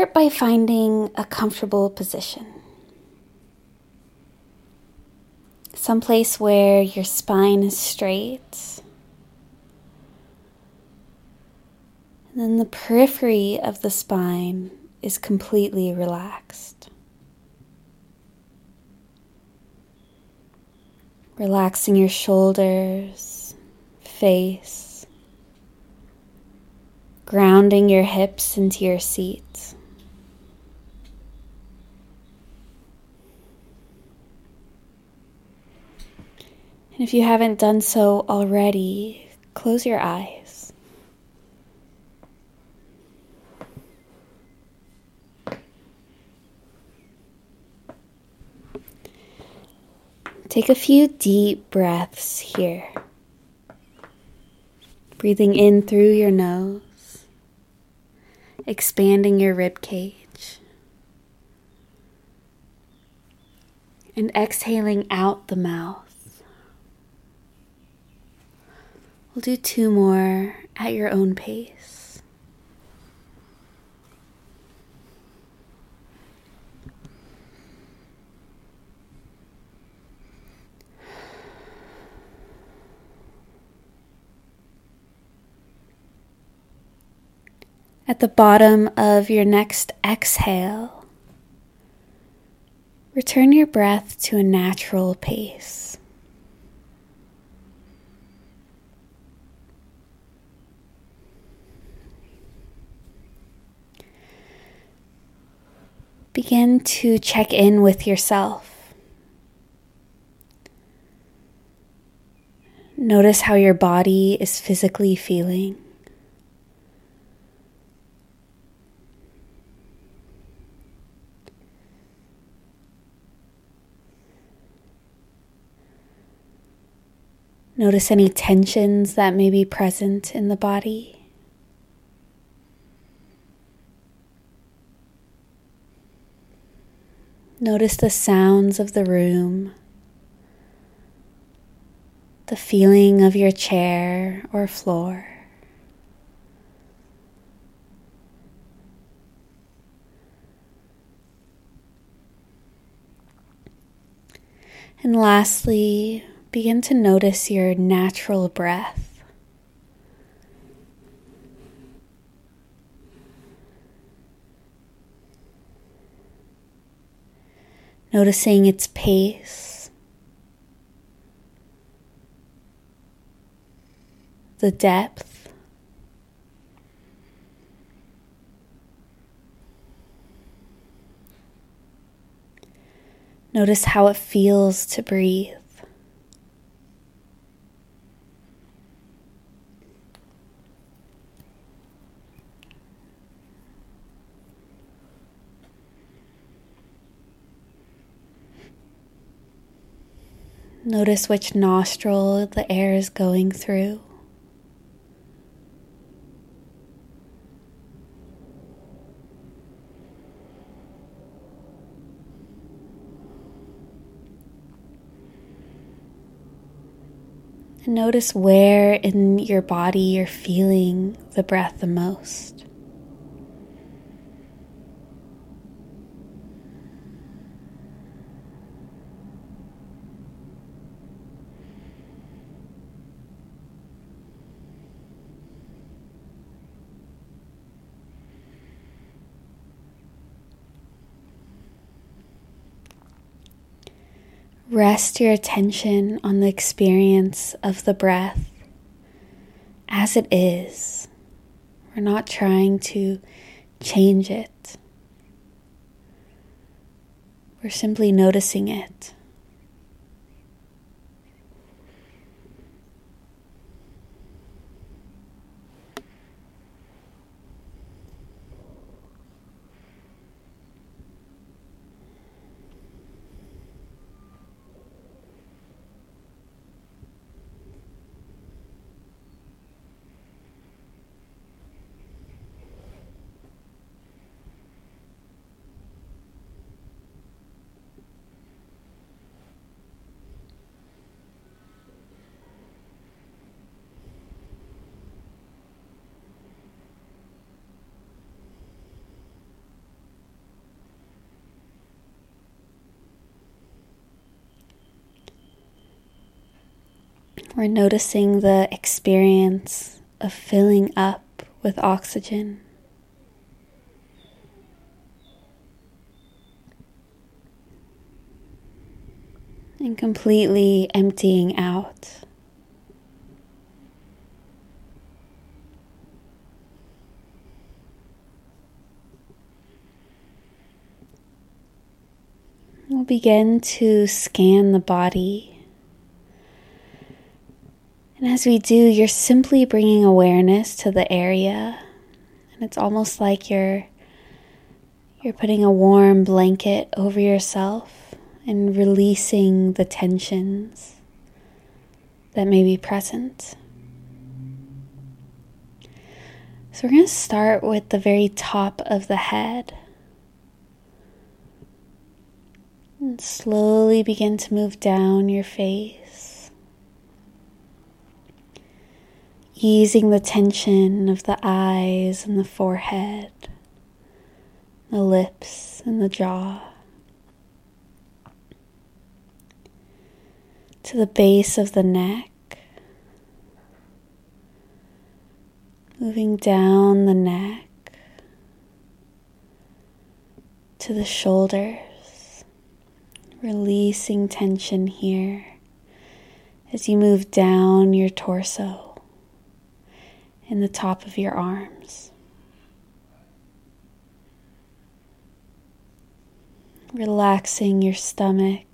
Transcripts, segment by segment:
start by finding a comfortable position. Someplace where your spine is straight. And then the periphery of the spine is completely relaxed. Relaxing your shoulders, face, grounding your hips into your seat. And if you haven't done so already, close your eyes. Take a few deep breaths here. Breathing in through your nose, expanding your rib cage, and exhaling out the mouth. We'll do two more at your own pace. At the bottom of your next exhale, return your breath to a natural pace. Begin to check in with yourself. Notice how your body is physically feeling. Notice any tensions that may be present in the body. Notice the sounds of the room, the feeling of your chair or floor. And lastly, begin to notice your natural breath. Noticing its pace, the depth. Notice how it feels to breathe. Notice which nostril the air is going through. And notice where in your body you're feeling the breath the most. Rest your attention on the experience of the breath as it is. We're not trying to change it, we're simply noticing it. We're noticing the experience of filling up with oxygen. And completely emptying out. We'll begin to scan the body. And as we do, you're simply bringing awareness to the area. And it's almost like you're you're putting a warm blanket over yourself and releasing the tensions that may be present. So, we're going to start with the very top of the head. And slowly begin to move down your face, easing the tension of the eyes and the forehead, the lips and the jaw. To the base of the neck, moving down the neck to the shoulders releasing tension here as you move down your torso and the top of your arms. Relaxing your stomach.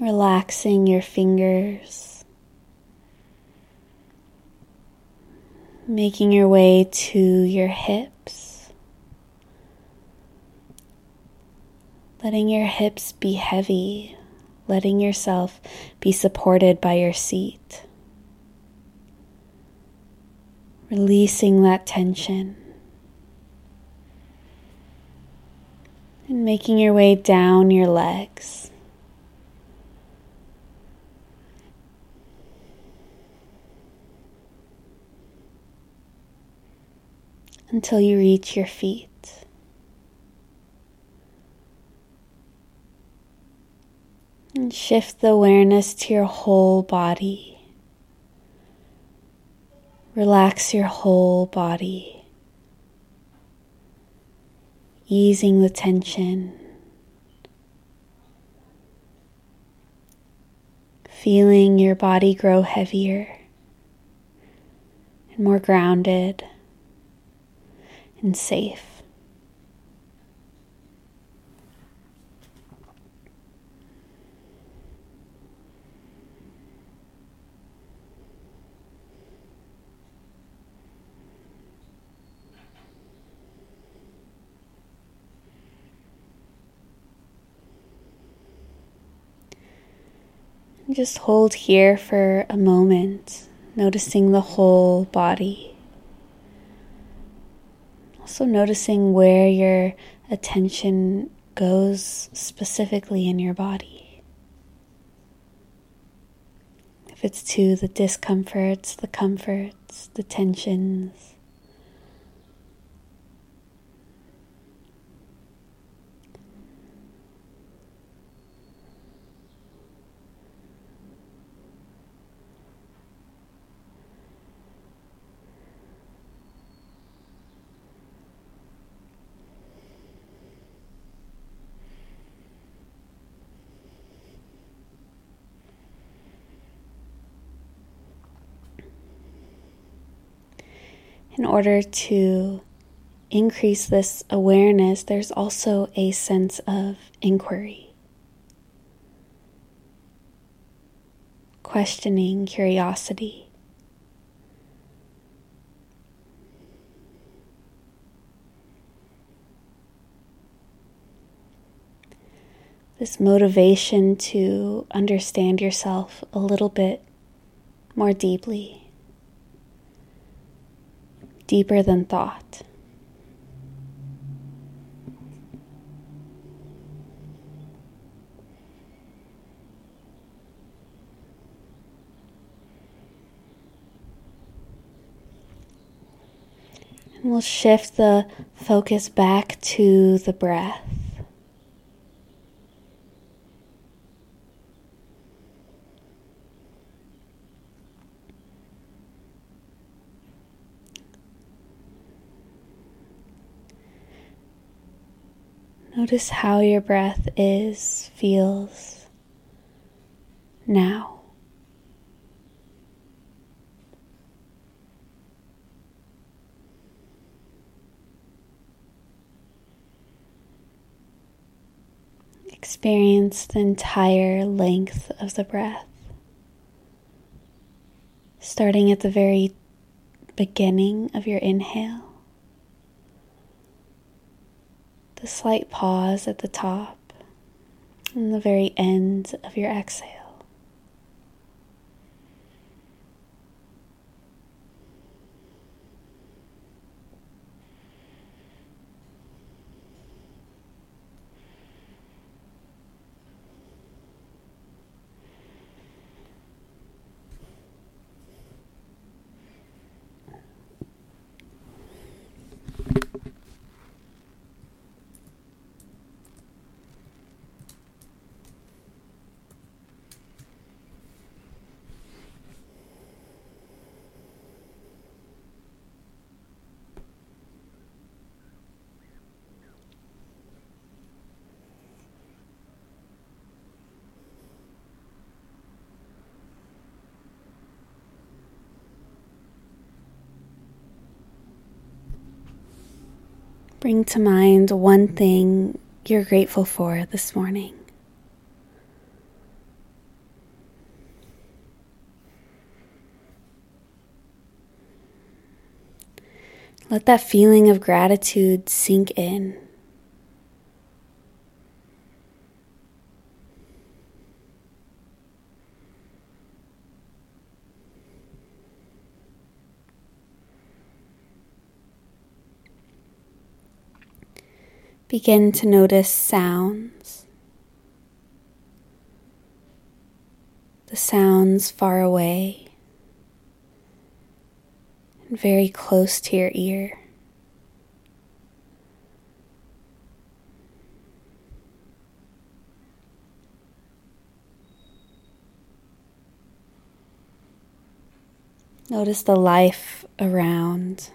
Relaxing your fingers. making your way to your hips, letting your hips be heavy, letting yourself be supported by your seat, releasing that tension. And making your way down your legs. until you reach your feet. And shift the awareness to your whole body. Relax your whole body, easing the tension. Feeling your body grow heavier and more grounded and safe. Just hold here for a moment, noticing the whole body. Also, noticing where your attention goes specifically in your body. If it's to the discomforts, the comforts, the tensions. In order to increase this awareness, there's also a sense of inquiry, questioning, curiosity. This motivation to understand yourself a little bit more deeply deeper than thought. And we'll shift the focus back to the breath. Notice how your breath is, feels now. Experience the entire length of the breath, starting at the very beginning of your inhale, the slight pause at the top, and the very end of your exhale. Bring to mind one thing you're grateful for this morning. Let that feeling of gratitude sink in. Begin to notice sounds. The sounds far away and very close to your ear. Notice the life around.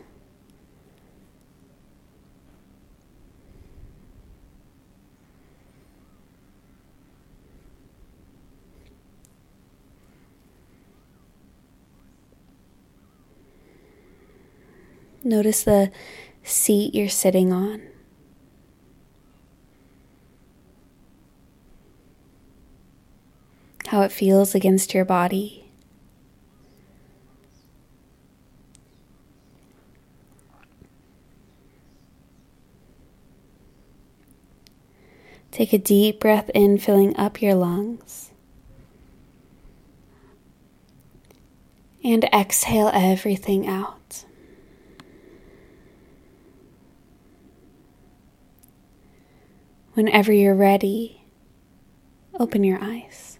Notice the seat you're sitting on. How it feels against your body. Take a deep breath in, filling up your lungs. And exhale everything out. Whenever you're ready, open your eyes.